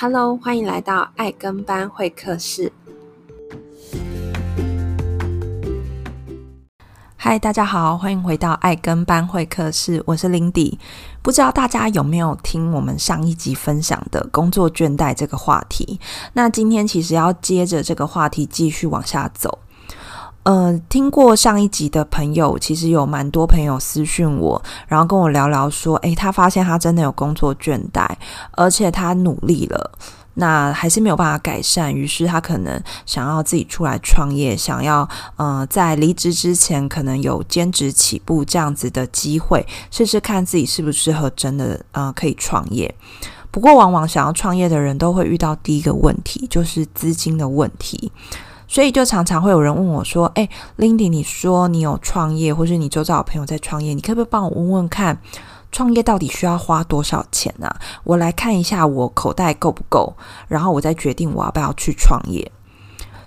Hello，欢迎来到爱跟班会客室。嗨，大家好，欢迎回到爱跟班会客室，我是 Lindy。不知道大家有没有听我们上一集分享的工作倦怠这个话题？那今天其实要接着这个话题继续往下走。呃，听过上一集的朋友，其实有蛮多朋友私讯我，然后跟我聊聊说，诶，他发现他真的有工作倦怠，而且他努力了，那还是没有办法改善，于是他可能想要自己出来创业，想要呃在离职之前可能有兼职起步这样子的机会，试试看自己适不适合真的呃可以创业。不过，往往想要创业的人都会遇到第一个问题，就是资金的问题。所以就常常会有人问我说：“诶，Lindy，你说你有创业，或是你周遭有朋友在创业，你可不可以帮我问问看，创业到底需要花多少钱啊？我来看一下我口袋够不够，然后我再决定我要不要去创业。”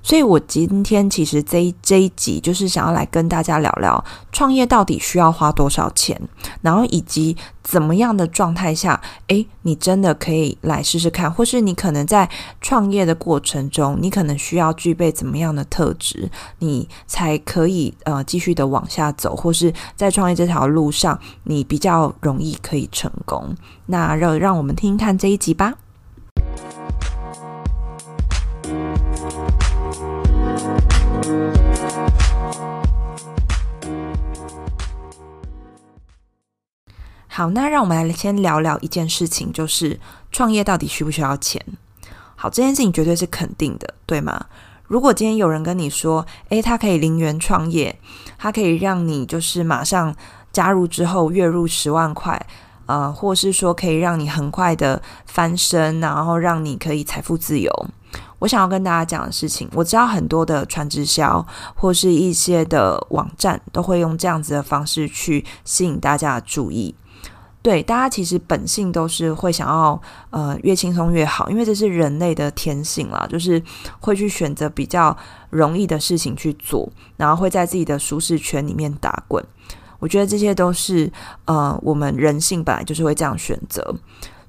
所以，我今天其实这一这一集就是想要来跟大家聊聊创业到底需要花多少钱，然后以及怎么样的状态下，诶，你真的可以来试试看，或是你可能在创业的过程中，你可能需要具备怎么样的特质，你才可以呃继续的往下走，或是在创业这条路上，你比较容易可以成功。那让让我们听听看这一集吧。好，那让我们来先聊聊一件事情，就是创业到底需不需要钱？好，这件事情绝对是肯定的，对吗？如果今天有人跟你说，诶，他可以零元创业，他可以让你就是马上加入之后月入十万块，呃，或是说可以让你很快的翻身，然后让你可以财富自由。我想要跟大家讲的事情，我知道很多的传直销或是一些的网站都会用这样子的方式去吸引大家的注意。对，大家其实本性都是会想要，呃，越轻松越好，因为这是人类的天性啦，就是会去选择比较容易的事情去做，然后会在自己的舒适圈里面打滚。我觉得这些都是，呃，我们人性本来就是会这样选择。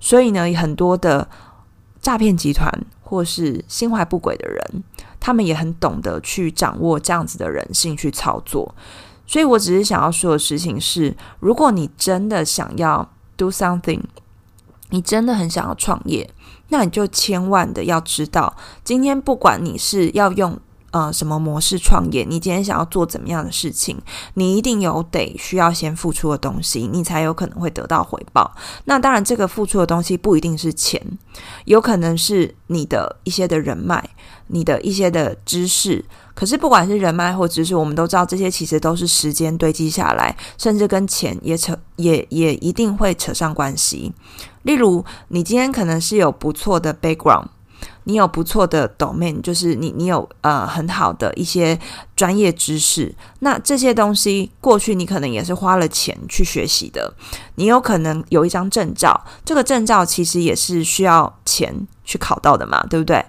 所以呢，很多的诈骗集团或是心怀不轨的人，他们也很懂得去掌握这样子的人性去操作。所以我只是想要说的事情是，如果你真的想要 do something，你真的很想要创业，那你就千万的要知道，今天不管你是要用呃什么模式创业，你今天想要做怎么样的事情，你一定有得需要先付出的东西，你才有可能会得到回报。那当然，这个付出的东西不一定是钱，有可能是你的一些的人脉。你的一些的知识，可是不管是人脉或知识，我们都知道这些其实都是时间堆积下来，甚至跟钱也扯也也一定会扯上关系。例如，你今天可能是有不错的 background，你有不错的 domain，就是你你有呃很好的一些专业知识，那这些东西过去你可能也是花了钱去学习的，你有可能有一张证照，这个证照其实也是需要钱去考到的嘛，对不对？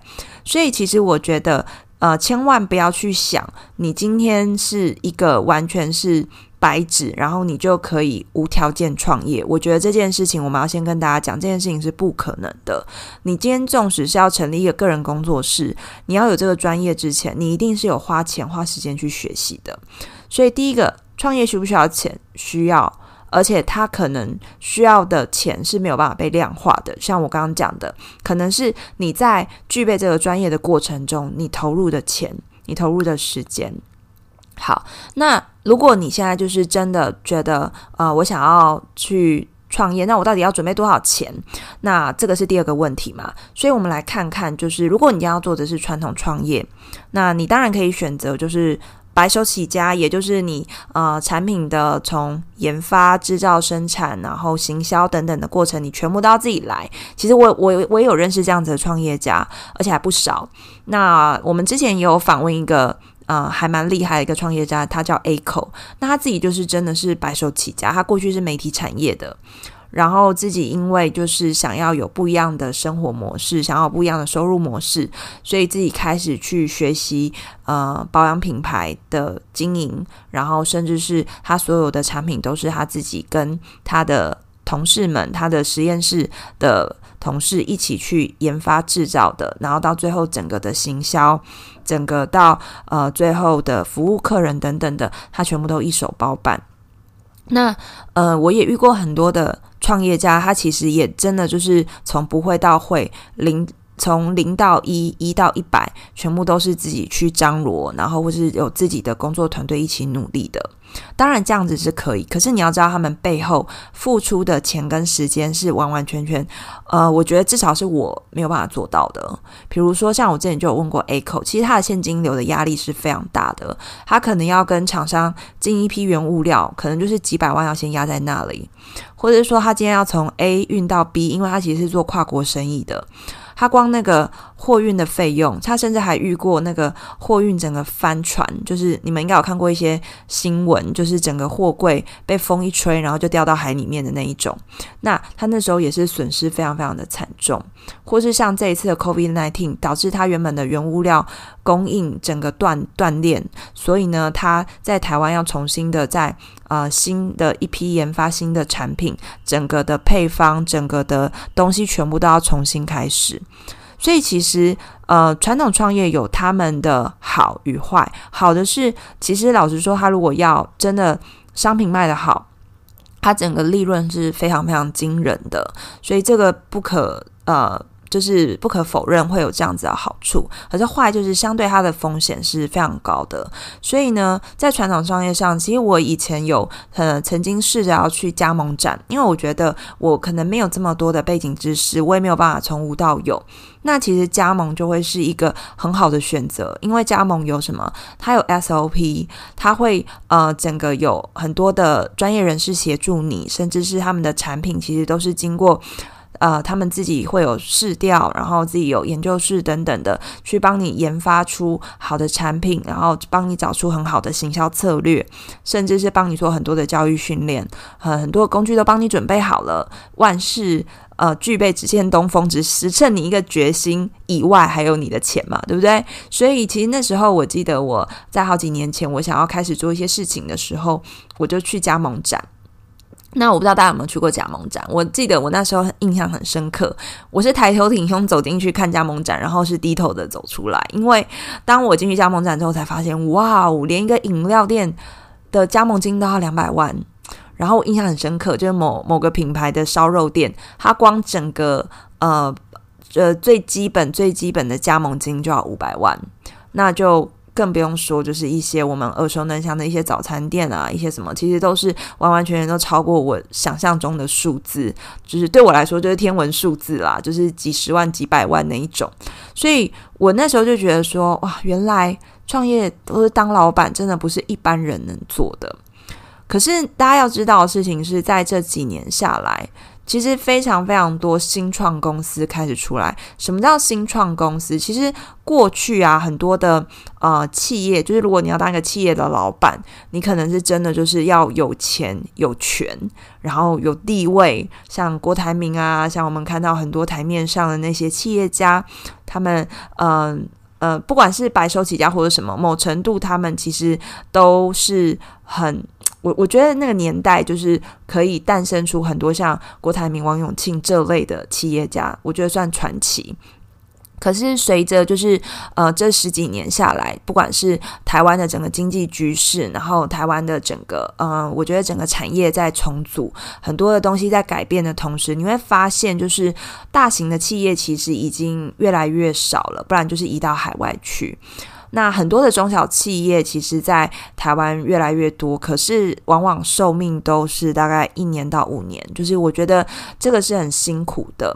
所以，其实我觉得，呃，千万不要去想，你今天是一个完全是白纸，然后你就可以无条件创业。我觉得这件事情，我们要先跟大家讲，这件事情是不可能的。你今天纵使是要成立一个个人工作室，你要有这个专业之前，你一定是有花钱花时间去学习的。所以，第一个，创业需不需要钱？需要。而且他可能需要的钱是没有办法被量化的，像我刚刚讲的，可能是你在具备这个专业的过程中，你投入的钱，你投入的时间。好，那如果你现在就是真的觉得，呃，我想要去创业，那我到底要准备多少钱？那这个是第二个问题嘛。所以我们来看看，就是如果你要做的是传统创业，那你当然可以选择就是。白手起家，也就是你呃产品的从研发、制造、生产，然后行销等等的过程，你全部都要自己来。其实我我我也有认识这样子的创业家，而且还不少。那我们之前也有访问一个呃还蛮厉害的一个创业家，他叫 Aco，那他自己就是真的是白手起家，他过去是媒体产业的。然后自己因为就是想要有不一样的生活模式，想要不一样的收入模式，所以自己开始去学习呃保养品牌的经营，然后甚至是他所有的产品都是他自己跟他的同事们，他的实验室的同事一起去研发制造的，然后到最后整个的行销，整个到呃最后的服务客人等等的，他全部都一手包办。那呃，我也遇过很多的创业家，他其实也真的就是从不会到会零。从零到一，一到一百，全部都是自己去张罗，然后或是有自己的工作团队一起努力的。当然这样子是可以，可是你要知道他们背后付出的钱跟时间是完完全全，呃，我觉得至少是我没有办法做到的。比如说像我之前就有问过 A 口其实他的现金流的压力是非常大的，他可能要跟厂商进一批原物料，可能就是几百万要先压在那里，或者是说他今天要从 A 运到 B，因为他其实是做跨国生意的。他光那个货运的费用，他甚至还遇过那个货运整个翻船，就是你们应该有看过一些新闻，就是整个货柜被风一吹，然后就掉到海里面的那一种。那他那时候也是损失非常非常的惨重，或是像这一次的 COVID-19 导致他原本的原物料供应整个断断链，所以呢，他在台湾要重新的在呃新的一批研发新的产品，整个的配方，整个的东西全部都要重新开始。所以其实，呃，传统创业有他们的好与坏。好的是，其实老实说，他如果要真的商品卖得好，他整个利润是非常非常惊人的。所以这个不可呃。就是不可否认会有这样子的好处，可是坏就是相对它的风险是非常高的。所以呢，在传统商业上，其实我以前有呃曾经试着要去加盟展，因为我觉得我可能没有这么多的背景知识，我也没有办法从无到有。那其实加盟就会是一个很好的选择，因为加盟有什么？它有 SOP，它会呃整个有很多的专业人士协助你，甚至是他们的产品其实都是经过。呃，他们自己会有试调，然后自己有研究室等等的，去帮你研发出好的产品，然后帮你找出很好的行销策略，甚至是帮你做很多的教育训练，很很多工具都帮你准备好了。万事呃具备，只欠东风，只实趁你一个决心以外，还有你的钱嘛，对不对？所以其实那时候我记得我在好几年前，我想要开始做一些事情的时候，我就去加盟展。那我不知道大家有没有去过加盟展？我记得我那时候印象很深刻，我是抬头挺胸走进去看加盟展，然后是低头的走出来。因为当我进去加盟展之后，才发现，哇哦，连一个饮料店的加盟金都要两百万。然后我印象很深刻，就是某某个品牌的烧肉店，它光整个呃呃最基本最基本的加盟金就要五百万，那就。更不用说，就是一些我们耳熟能详的一些早餐店啊，一些什么，其实都是完完全全都超过我想象中的数字，就是对我来说就是天文数字啦，就是几十万、几百万那一种。所以我那时候就觉得说，哇，原来创业或是当老板真的不是一般人能做的。可是大家要知道的事情是在这几年下来。其实非常非常多新创公司开始出来。什么叫新创公司？其实过去啊，很多的呃企业，就是如果你要当一个企业的老板，你可能是真的就是要有钱有权，然后有地位。像郭台铭啊，像我们看到很多台面上的那些企业家，他们嗯呃，不管是白手起家或者什么，某程度他们其实都是很。我我觉得那个年代就是可以诞生出很多像郭台铭、王永庆这类的企业家，我觉得算传奇。可是随着就是呃这十几年下来，不管是台湾的整个经济局势，然后台湾的整个呃，我觉得整个产业在重组，很多的东西在改变的同时，你会发现就是大型的企业其实已经越来越少了，不然就是移到海外去。那很多的中小企业，其实，在台湾越来越多，可是往往寿命都是大概一年到五年，就是我觉得这个是很辛苦的。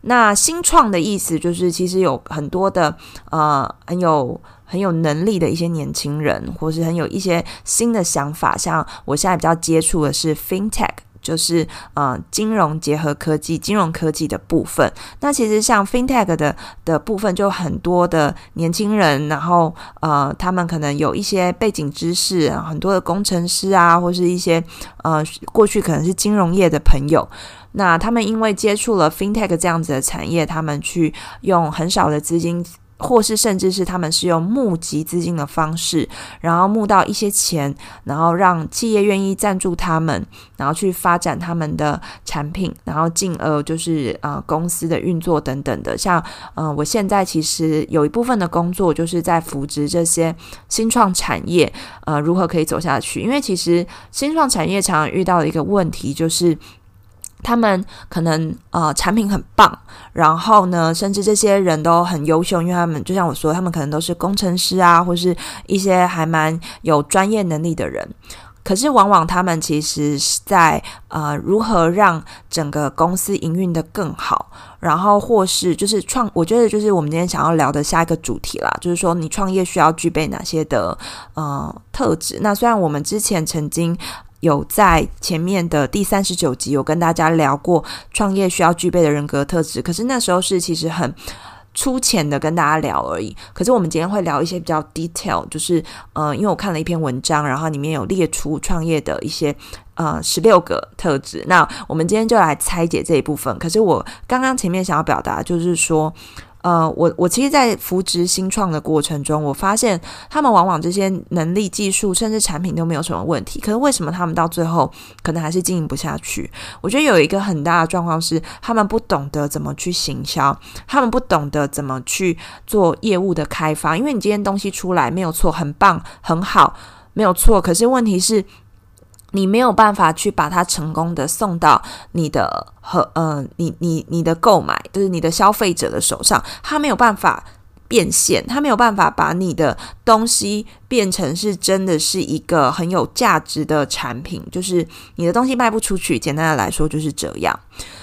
那新创的意思，就是其实有很多的呃很有很有能力的一些年轻人，或是很有一些新的想法，像我现在比较接触的是 FinTech。就是呃，金融结合科技、金融科技的部分。那其实像 FinTech 的的部分，就很多的年轻人，然后呃，他们可能有一些背景知识，很多的工程师啊，或是一些呃，过去可能是金融业的朋友。那他们因为接触了 FinTech 这样子的产业，他们去用很少的资金。或是甚至是他们是用募集资金的方式，然后募到一些钱，然后让企业愿意赞助他们，然后去发展他们的产品，然后进而就是呃公司的运作等等的。像呃我现在其实有一部分的工作就是在扶植这些新创产业，呃如何可以走下去？因为其实新创产业常常遇到的一个问题就是。他们可能呃产品很棒，然后呢，甚至这些人都很优秀，因为他们就像我说，他们可能都是工程师啊，或是一些还蛮有专业能力的人。可是往往他们其实是在呃如何让整个公司营运得更好，然后或是就是创，我觉得就是我们今天想要聊的下一个主题啦，就是说你创业需要具备哪些的呃特质。那虽然我们之前曾经。有在前面的第三十九集有跟大家聊过创业需要具备的人格特质，可是那时候是其实很粗浅的跟大家聊而已。可是我们今天会聊一些比较 detail，就是呃，因为我看了一篇文章，然后里面有列出创业的一些呃十六个特质。那我们今天就来拆解这一部分。可是我刚刚前面想要表达就是说。呃，我我其实，在扶植新创的过程中，我发现他们往往这些能力、技术，甚至产品都没有什么问题。可是为什么他们到最后可能还是经营不下去？我觉得有一个很大的状况是，他们不懂得怎么去行销，他们不懂得怎么去做业务的开发。因为你今天东西出来没有错，很棒，很好，没有错。可是问题是。你没有办法去把它成功的送到你的和呃，你你你的购买，就是你的消费者的手上，他没有办法变现，他没有办法把你的东西变成是真的是一个很有价值的产品，就是你的东西卖不出去。简单的来说就是这样。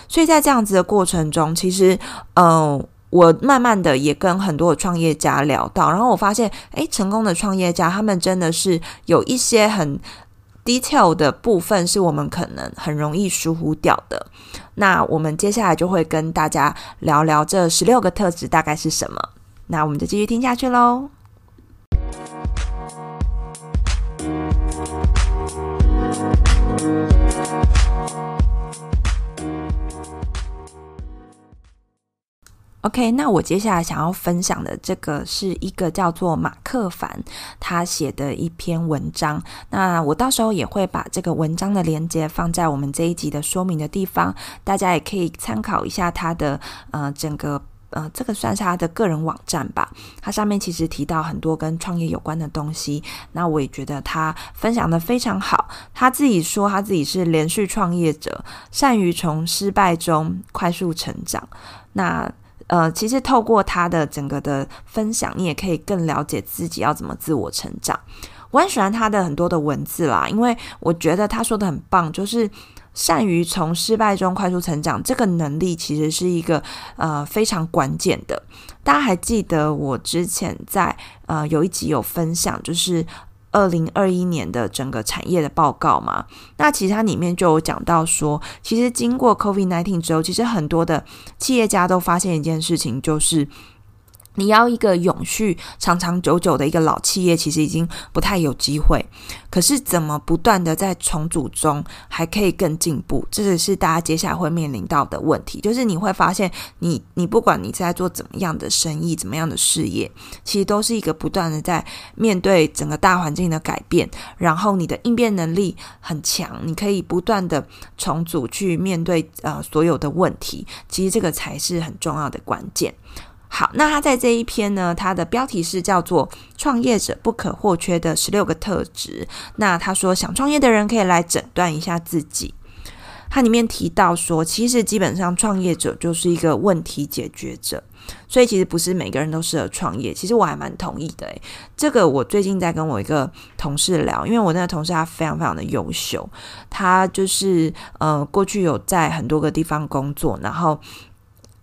所以在这样子的过程中，其实嗯、我慢慢的也跟很多的创业家聊到，然后我发现，诶，成功的创业家他们真的是有一些很。Detail 的部分是我们可能很容易疏忽掉的。那我们接下来就会跟大家聊聊这十六个特质大概是什么。那我们就继续听下去喽。OK，那我接下来想要分享的这个是一个叫做马克凡他写的一篇文章。那我到时候也会把这个文章的连接放在我们这一集的说明的地方，大家也可以参考一下他的呃整个呃这个算是他的个人网站吧。他上面其实提到很多跟创业有关的东西。那我也觉得他分享的非常好。他自己说他自己是连续创业者，善于从失败中快速成长。那呃，其实透过他的整个的分享，你也可以更了解自己要怎么自我成长。我很喜欢他的很多的文字啦，因为我觉得他说的很棒，就是善于从失败中快速成长这个能力，其实是一个呃非常关键的。大家还记得我之前在呃有一集有分享，就是。二零二一年的整个产业的报告嘛，那其实它里面就有讲到说，其实经过 COVID nineteen 之后，其实很多的企业家都发现一件事情，就是。你要一个永续、长长久久的一个老企业，其实已经不太有机会。可是，怎么不断的在重组中还可以更进步？这个是大家接下来会面临到的问题。就是你会发现你，你你不管你在做怎么样的生意、怎么样的事业，其实都是一个不断的在面对整个大环境的改变，然后你的应变能力很强，你可以不断的重组去面对呃所有的问题。其实这个才是很重要的关键。好，那他在这一篇呢，他的标题是叫做“创业者不可或缺的十六个特质”。那他说，想创业的人可以来诊断一下自己。他里面提到说，其实基本上创业者就是一个问题解决者，所以其实不是每个人都适合创业。其实我还蛮同意的，诶，这个我最近在跟我一个同事聊，因为我那个同事他非常非常的优秀，他就是呃过去有在很多个地方工作，然后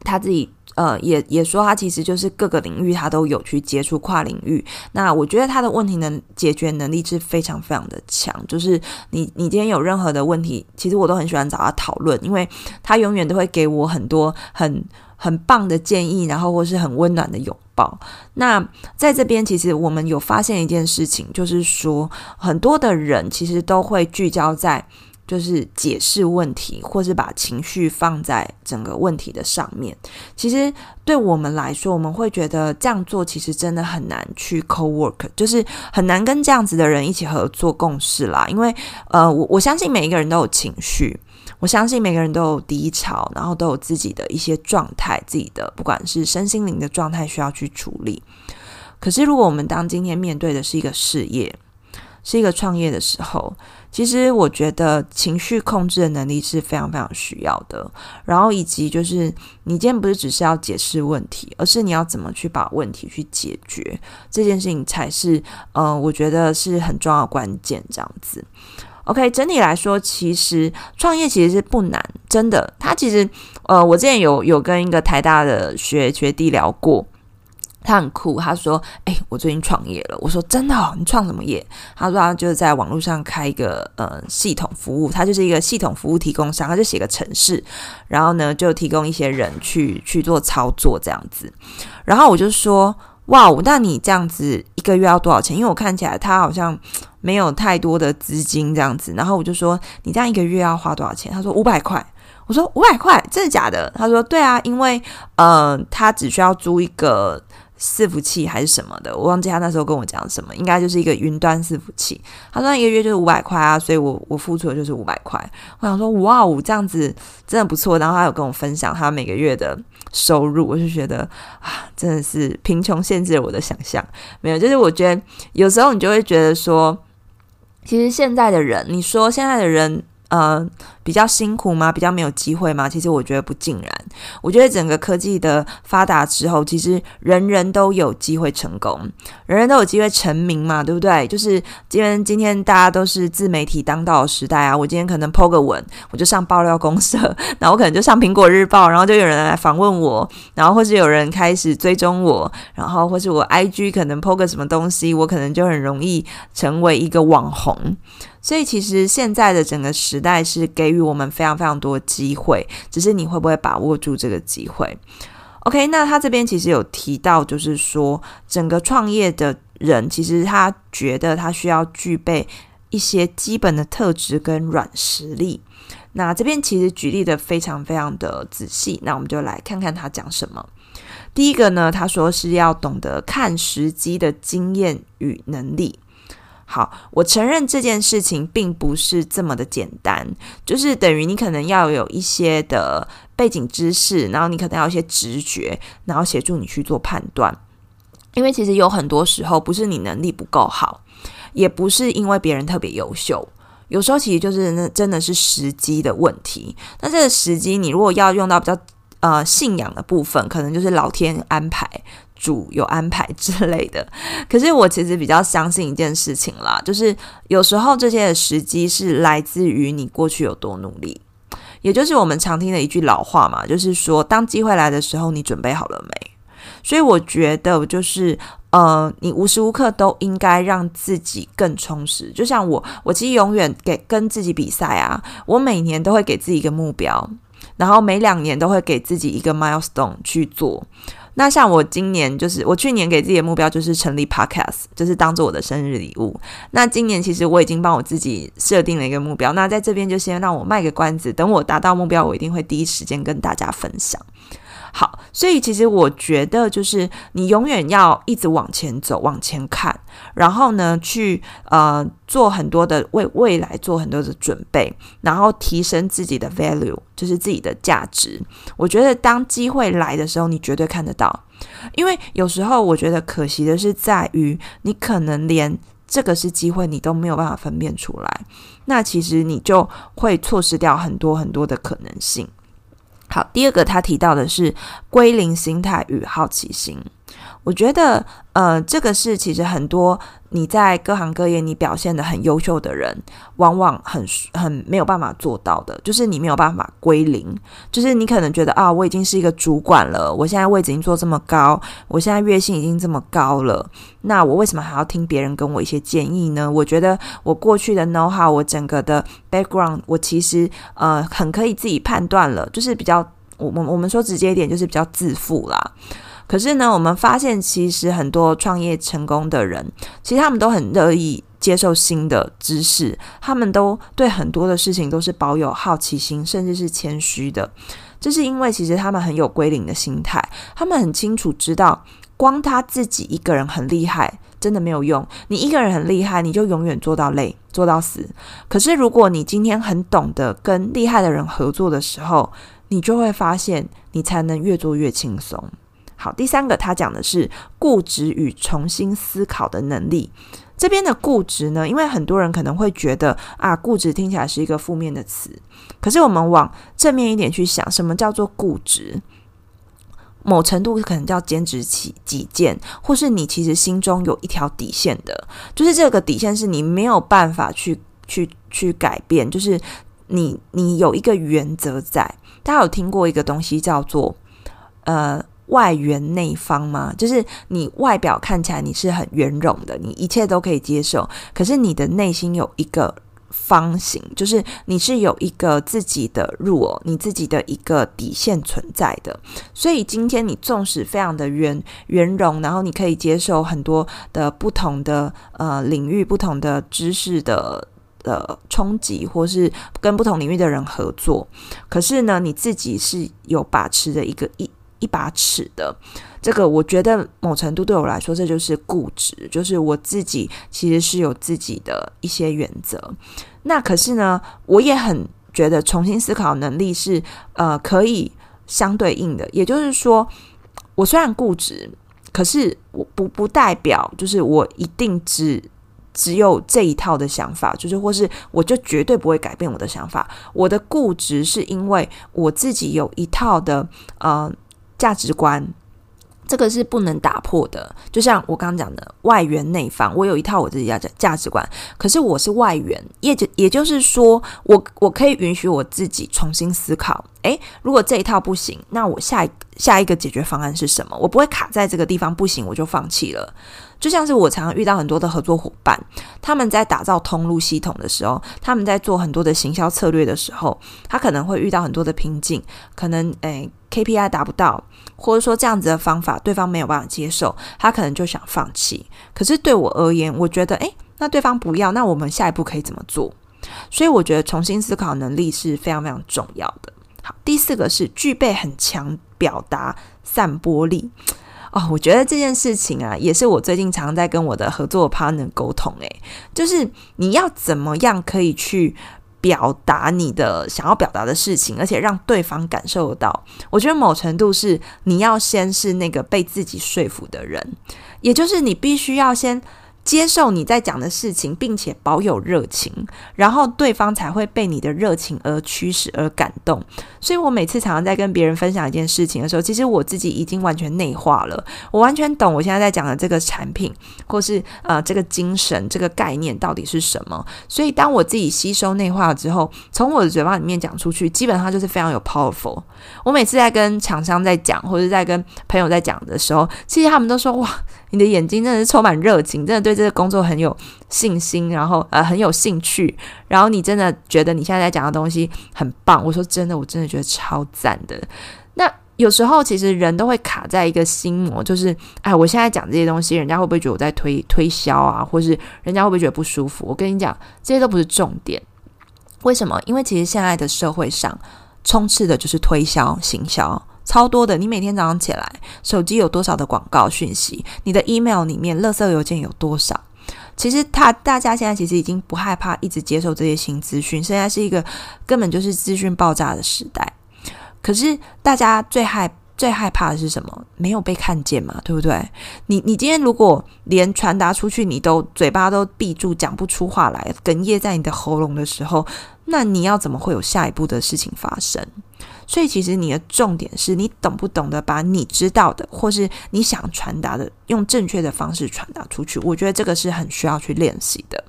他自己。呃，也也说他其实就是各个领域他都有去接触跨领域。那我觉得他的问题能解决能力是非常非常的强。就是你你今天有任何的问题，其实我都很喜欢找他讨论，因为他永远都会给我很多很很棒的建议，然后或是很温暖的拥抱。那在这边，其实我们有发现一件事情，就是说很多的人其实都会聚焦在。就是解释问题，或是把情绪放在整个问题的上面。其实对我们来说，我们会觉得这样做其实真的很难去 co-work，就是很难跟这样子的人一起合作共事啦。因为呃，我我相信每一个人都有情绪，我相信每个人都有低潮，然后都有自己的一些状态，自己的不管是身心灵的状态需要去处理。可是如果我们当今天面对的是一个事业，是一个创业的时候，其实我觉得情绪控制的能力是非常非常需要的。然后以及就是，你今天不是只是要解释问题，而是你要怎么去把问题去解决，这件事情才是呃，我觉得是很重要的关键。这样子，OK，整体来说，其实创业其实是不难，真的。他其实呃，我之前有有跟一个台大的学学弟聊过。他很酷，他说：“哎、我最近创业了。”我说：“真的哦？你创什么业？”他说：“他就是在网络上开一个呃系统服务，他就是一个系统服务提供商，他就写个程式，然后呢就提供一些人去去做操作这样子。”然后我就说：“哇，那你这样子一个月要多少钱？因为我看起来他好像没有太多的资金这样子。”然后我就说：“你这样一个月要花多少钱？”他说：“五百块。”我说：“五百块，真的假的？”他说：“对啊，因为呃，他只需要租一个。”伺服器还是什么的，我忘记他那时候跟我讲什么，应该就是一个云端伺服器。他说一个月就是五百块啊，所以我我付出的就是五百块。我想说，哇哦，这样子真的不错。然后他有跟我分享他每个月的收入，我就觉得啊，真的是贫穷限制了我的想象。没有，就是我觉得有时候你就会觉得说，其实现在的人，你说现在的人。呃，比较辛苦吗？比较没有机会吗？其实我觉得不尽然。我觉得整个科技的发达之后，其实人人都有机会成功，人人都有机会成名嘛，对不对？就是今天今天大家都是自媒体当道的时代啊。我今天可能 po 个文，我就上爆料公社，然后我可能就上苹果日报，然后就有人来访问我，然后或是有人开始追踪我，然后或是我 IG 可能 po 个什么东西，我可能就很容易成为一个网红。所以，其实现在的整个时代是给给予我们非常非常多机会，只是你会不会把握住这个机会？OK，那他这边其实有提到，就是说整个创业的人，其实他觉得他需要具备一些基本的特质跟软实力。那这边其实举例的非常非常的仔细，那我们就来看看他讲什么。第一个呢，他说是要懂得看时机的经验与能力。好，我承认这件事情并不是这么的简单，就是等于你可能要有一些的背景知识，然后你可能要一些直觉，然后协助你去做判断。因为其实有很多时候不是你能力不够好，也不是因为别人特别优秀，有时候其实就是那真的是时机的问题。那这个时机，你如果要用到比较呃信仰的部分，可能就是老天安排。主有安排之类的，可是我其实比较相信一件事情啦，就是有时候这些的时机是来自于你过去有多努力，也就是我们常听的一句老话嘛，就是说当机会来的时候，你准备好了没？所以我觉得就是呃，你无时无刻都应该让自己更充实。就像我，我其实永远给跟自己比赛啊，我每年都会给自己一个目标，然后每两年都会给自己一个 milestone 去做。那像我今年就是我去年给自己的目标就是成立 Podcast，就是当做我的生日礼物。那今年其实我已经帮我自己设定了一个目标。那在这边就先让我卖个关子，等我达到目标，我一定会第一时间跟大家分享。好，所以其实我觉得，就是你永远要一直往前走，往前看，然后呢，去呃做很多的为未来做很多的准备，然后提升自己的 value，就是自己的价值。我觉得当机会来的时候，你绝对看得到。因为有时候我觉得可惜的是在于，你可能连这个是机会，你都没有办法分辨出来，那其实你就会错失掉很多很多的可能性。好，第二个他提到的是归零心态与好奇心。我觉得，呃，这个是其实很多你在各行各业你表现得很优秀的人，往往很很没有办法做到的，就是你没有办法归零。就是你可能觉得啊，我已经是一个主管了，我现在位置已经做这么高，我现在月薪已经这么高了，那我为什么还要听别人跟我一些建议呢？我觉得我过去的 know how，我整个的 background，我其实呃很可以自己判断了，就是比较我我我们说直接一点，就是比较自负啦。可是呢，我们发现其实很多创业成功的人，其实他们都很乐意接受新的知识，他们都对很多的事情都是保有好奇心，甚至是谦虚的。这是因为其实他们很有归零的心态，他们很清楚知道，光他自己一个人很厉害，真的没有用。你一个人很厉害，你就永远做到累，做到死。可是如果你今天很懂得跟厉害的人合作的时候，你就会发现，你才能越做越轻松。好，第三个他讲的是固执与重新思考的能力。这边的固执呢，因为很多人可能会觉得啊，固执听起来是一个负面的词。可是我们往正面一点去想，什么叫做固执？某程度可能叫坚持己己见，或是你其实心中有一条底线的，就是这个底线是你没有办法去去去改变，就是你你有一个原则在。大家有听过一个东西叫做呃。外圆内方吗？就是你外表看起来你是很圆融的，你一切都可以接受，可是你的内心有一个方形，就是你是有一个自己的入耳你自己的一个底线存在的。所以今天你纵使非常的圆圆融，然后你可以接受很多的不同的呃领域、不同的知识的的冲击，或是跟不同领域的人合作，可是呢，你自己是有把持的一个一。一把尺的这个，我觉得某程度对我来说，这就是固执，就是我自己其实是有自己的一些原则。那可是呢，我也很觉得重新思考能力是呃可以相对应的。也就是说，我虽然固执，可是我不不代表就是我一定只只有这一套的想法，就是或是我就绝对不会改变我的想法。我的固执是因为我自己有一套的呃。价值观，这个是不能打破的。就像我刚刚讲的，外圆内方，我有一套我自己的价值观。可是我是外圆，也就也就是说，我我可以允许我自己重新思考。诶，如果这一套不行，那我下一下一个解决方案是什么？我不会卡在这个地方不行，我就放弃了。就像是我常常遇到很多的合作伙伴，他们在打造通路系统的时候，他们在做很多的行销策略的时候，他可能会遇到很多的瓶颈，可能诶 KPI 达不到，或者说这样子的方法对方没有办法接受，他可能就想放弃。可是对我而言，我觉得诶，那对方不要，那我们下一步可以怎么做？所以我觉得重新思考能力是非常非常重要的。好，第四个是具备很强表达散播力。哦，我觉得这件事情啊，也是我最近常在跟我的合作 partner 沟通。诶，就是你要怎么样可以去表达你的想要表达的事情，而且让对方感受到。我觉得某程度是你要先是那个被自己说服的人，也就是你必须要先。接受你在讲的事情，并且保有热情，然后对方才会被你的热情而驱使而感动。所以我每次常常在跟别人分享一件事情的时候，其实我自己已经完全内化了，我完全懂我现在在讲的这个产品，或是呃这个精神、这个概念到底是什么。所以当我自己吸收内化了之后，从我的嘴巴里面讲出去，基本上就是非常有 powerful。我每次在跟厂商在讲，或者在跟朋友在讲的时候，其实他们都说哇。你的眼睛真的是充满热情，真的对这个工作很有信心，然后呃很有兴趣，然后你真的觉得你现在在讲的东西很棒。我说真的，我真的觉得超赞的。那有时候其实人都会卡在一个心魔，就是哎，我现在讲这些东西，人家会不会觉得我在推推销啊，或是人家会不会觉得不舒服？我跟你讲，这些都不是重点。为什么？因为其实现在的社会上充斥的就是推销、行销。超多的，你每天早上起来，手机有多少的广告讯息？你的 email 里面，垃圾邮件有多少？其实他大家现在其实已经不害怕一直接受这些新资讯，现在是一个根本就是资讯爆炸的时代。可是大家最害最害怕的是什么？没有被看见嘛，对不对？你你今天如果连传达出去，你都嘴巴都闭住，讲不出话来，哽咽在你的喉咙的时候，那你要怎么会有下一步的事情发生？所以，其实你的重点是你懂不懂得把你知道的，或是你想传达的，用正确的方式传达出去。我觉得这个是很需要去练习的。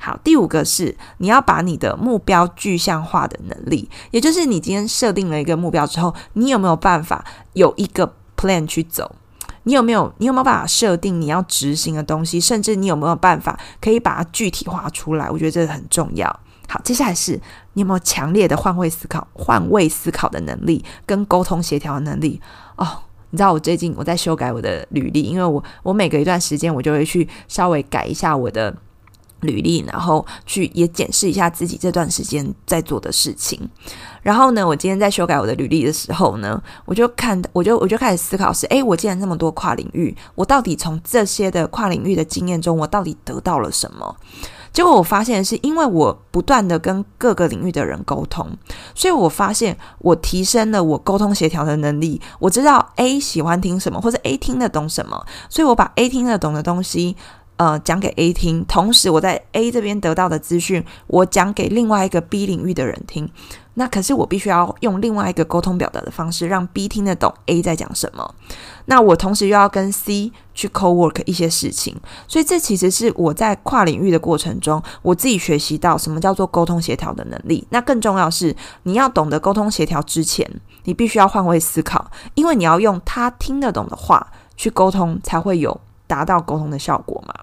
好，第五个是你要把你的目标具象化的能力，也就是你今天设定了一个目标之后，你有没有办法有一个 plan 去走？你有没有你有没有办法设定你要执行的东西？甚至你有没有办法可以把它具体化出来？我觉得这个很重要。好，接下来是你有没有强烈的换位思考、换位思考的能力跟沟通协调的能力哦？你知道我最近我在修改我的履历，因为我我每隔一段时间我就会去稍微改一下我的履历，然后去也检视一下自己这段时间在做的事情。然后呢，我今天在修改我的履历的时候呢，我就看，我就我就开始思考是：诶，我既然那么多跨领域，我到底从这些的跨领域的经验中，我到底得到了什么？结果我发现是因为我不断的跟各个领域的人沟通，所以我发现我提升了我沟通协调的能力。我知道 A 喜欢听什么，或者 A 听得懂什么，所以我把 A 听得懂的东西。呃，讲给 A 听，同时我在 A 这边得到的资讯，我讲给另外一个 B 领域的人听。那可是我必须要用另外一个沟通表达的方式，让 B 听得懂 A 在讲什么。那我同时又要跟 C 去 co-work 一些事情，所以这其实是我在跨领域的过程中，我自己学习到什么叫做沟通协调的能力。那更重要是，你要懂得沟通协调之前，你必须要换位思考，因为你要用他听得懂的话去沟通，才会有达到沟通的效果嘛。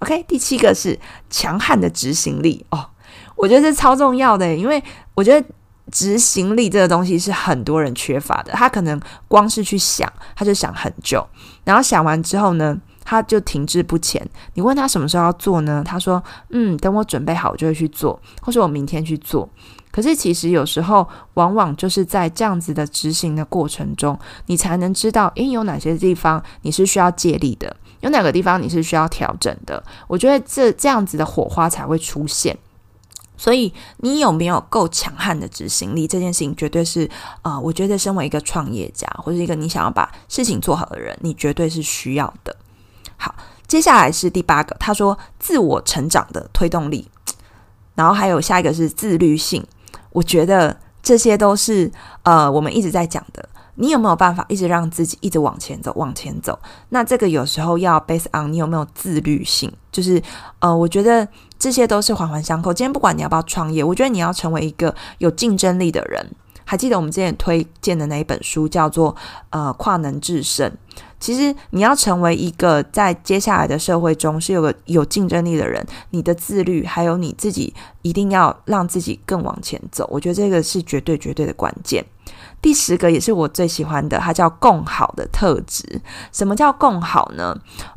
OK，第七个是强悍的执行力哦，我觉得这超重要的，因为我觉得执行力这个东西是很多人缺乏的。他可能光是去想，他就想很久，然后想完之后呢，他就停滞不前。你问他什么时候要做呢？他说：“嗯，等我准备好，我就会去做，或者我明天去做。”可是其实有时候，往往就是在这样子的执行的过程中，你才能知道，诶，有哪些地方你是需要借力的。有哪个地方你是需要调整的？我觉得这这样子的火花才会出现。所以你有没有够强悍的执行力？这件事情绝对是，呃，我觉得身为一个创业家或者一个你想要把事情做好的人，你绝对是需要的。好，接下来是第八个，他说自我成长的推动力，然后还有下一个是自律性。我觉得这些都是呃我们一直在讲的。你有没有办法一直让自己一直往前走，往前走？那这个有时候要 base on 你有没有自律性，就是呃，我觉得这些都是环环相扣。今天不管你要不要创业，我觉得你要成为一个有竞争力的人。还记得我们之前推荐的那一本书叫做呃《跨能制胜》。其实你要成为一个在接下来的社会中是有个有竞争力的人，你的自律还有你自己一定要让自己更往前走。我觉得这个是绝对绝对的关键。第十个也是我最喜欢的，它叫共好的特质。什么叫共好呢？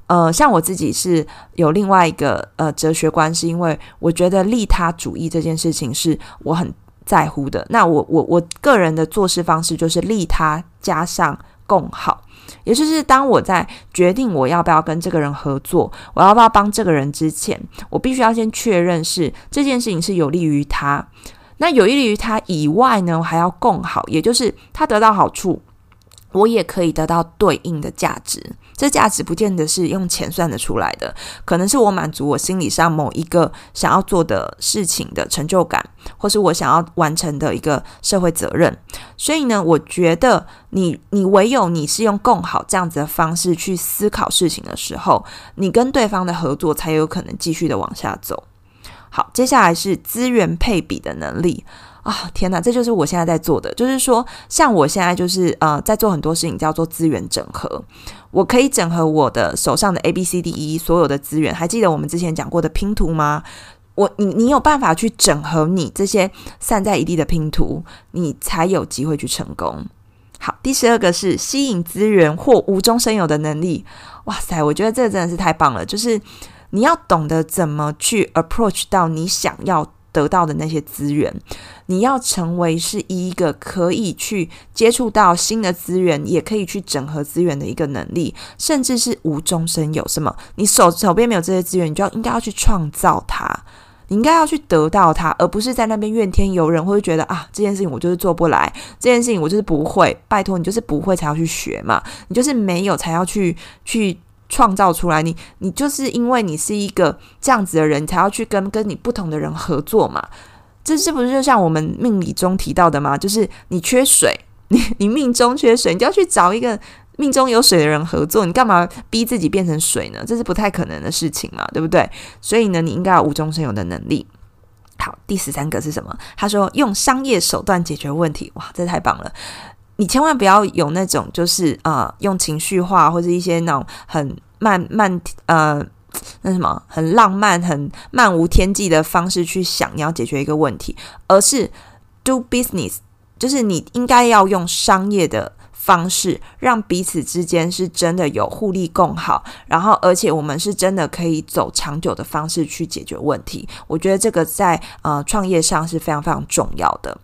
呃，像我自己是有另外一个呃哲学观，是因为我觉得利他主义这件事情是我很在乎的。那我我我个人的做事方式就是利他加上共好，也就是当我在决定我要不要跟这个人合作，我要不要帮这个人之前，我必须要先确认是这件事情是有利于他。那有利于他以外呢，还要共好，也就是他得到好处，我也可以得到对应的价值。这价值不见得是用钱算得出来的，可能是我满足我心理上某一个想要做的事情的成就感，或是我想要完成的一个社会责任。所以呢，我觉得你你唯有你是用更好这样子的方式去思考事情的时候，你跟对方的合作才有可能继续的往下走。好，接下来是资源配比的能力啊！天哪，这就是我现在在做的，就是说，像我现在就是呃，在做很多事情叫做资源整合。我可以整合我的手上的 A、B、C、D、E 所有的资源，还记得我们之前讲过的拼图吗？我你你有办法去整合你这些散在一地的拼图，你才有机会去成功。好，第十二个是吸引资源或无中生有的能力。哇塞，我觉得这真的是太棒了，就是。你要懂得怎么去 approach 到你想要得到的那些资源，你要成为是一个可以去接触到新的资源，也可以去整合资源的一个能力，甚至是无中生有。什么？你手手边没有这些资源，你就要应该要去创造它，你应该要去得到它，而不是在那边怨天尤人，或者觉得啊这件事情我就是做不来，这件事情我就是不会。拜托你就是不会才要去学嘛，你就是没有才要去去。创造出来，你你就是因为你是一个这样子的人，才要去跟跟你不同的人合作嘛。这是不是就像我们命理中提到的吗？就是你缺水，你你命中缺水，你就要去找一个命中有水的人合作。你干嘛逼自己变成水呢？这是不太可能的事情嘛，对不对？所以呢，你应该有无中生有的能力。好，第十三个是什么？他说用商业手段解决问题。哇，这太棒了！你千万不要有那种就是、呃，用情绪化或者一些那种很慢慢呃，那什么很浪漫、很漫无天际的方式去想你要解决一个问题，而是 do business，就是你应该要用商业的方式，让彼此之间是真的有互利共好，然后而且我们是真的可以走长久的方式去解决问题。我觉得这个在呃创业上是非常非常重要的。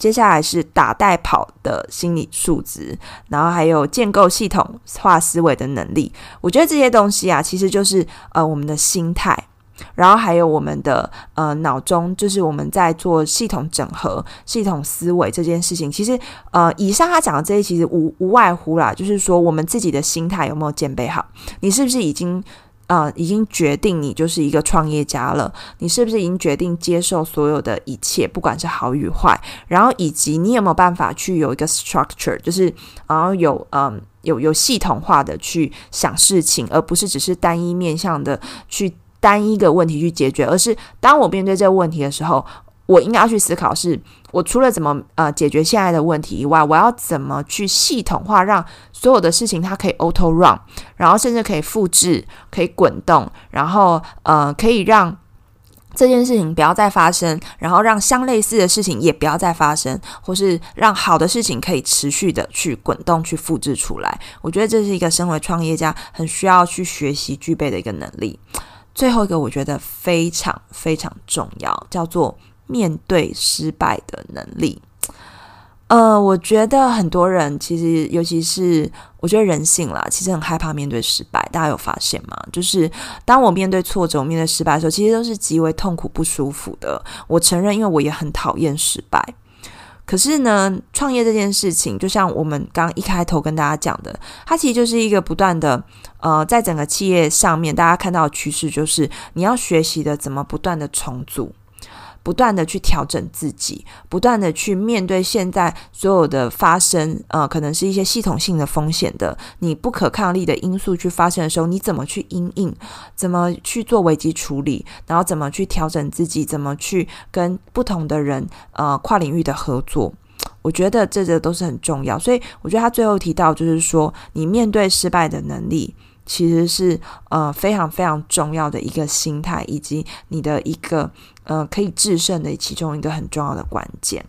接下来是打带跑的心理素质，然后还有建构系统化思维的能力。我觉得这些东西啊，其实就是呃我们的心态。然后还有我们的呃脑中，就是我们在做系统整合、系统思维这件事情。其实呃，以上他讲的这些，其实无无外乎啦，就是说我们自己的心态有没有建备好？你是不是已经啊已经决定你就是一个创业家了？你是不是已经决定接受所有的一切，不管是好与坏？然后以及你有没有办法去有一个 structure，就是然后有嗯、有有系统化的去想事情，而不是只是单一面向的去。单一个问题去解决，而是当我面对这个问题的时候，我应该要去思考是：我除了怎么呃解决现在的问题以外，我要怎么去系统化，让所有的事情它可以 auto run，然后甚至可以复制、可以滚动，然后呃可以让这件事情不要再发生，然后让相类似的事情也不要再发生，或是让好的事情可以持续的去滚动、去复制出来。我觉得这是一个身为创业家很需要去学习、具备的一个能力。最后一个我觉得非常非常重要，叫做面对失败的能力。呃，我觉得很多人其实，尤其是我觉得人性啦，其实很害怕面对失败。大家有发现吗？就是当我面对挫折、我面对失败的时候，其实都是极为痛苦、不舒服的。我承认，因为我也很讨厌失败。可是呢，创业这件事情，就像我们刚一开头跟大家讲的，它其实就是一个不断的，呃，在整个企业上面，大家看到的趋势就是你要学习的怎么不断的重组。不断的去调整自己，不断的去面对现在所有的发生，呃，可能是一些系统性的风险的，你不可抗力的因素去发生的时候，你怎么去因应，怎么去做危机处理，然后怎么去调整自己，怎么去跟不同的人，呃，跨领域的合作，我觉得这个都是很重要。所以我觉得他最后提到就是说，你面对失败的能力。其实是呃非常非常重要的一个心态，以及你的一个呃可以制胜的其中一个很重要的关键。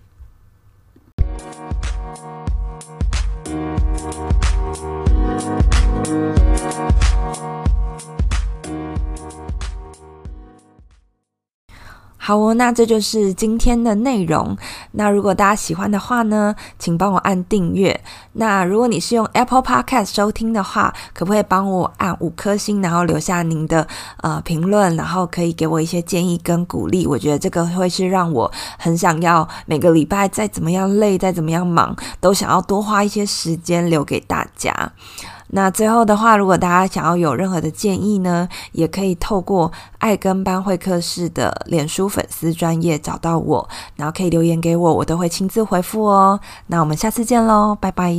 好哦，那这就是今天的内容。那如果大家喜欢的话呢，请帮我按订阅。那如果你是用 Apple Podcast 收听的话，可不可以帮我按五颗星，然后留下您的呃评论，然后可以给我一些建议跟鼓励？我觉得这个会是让我很想要每个礼拜再怎么样累，再怎么样忙，都想要多花一些时间留给大家。那最后的话，如果大家想要有任何的建议呢，也可以透过爱跟班会客室的脸书粉丝专业找到我，然后可以留言给我，我都会亲自回复哦。那我们下次见喽，拜拜。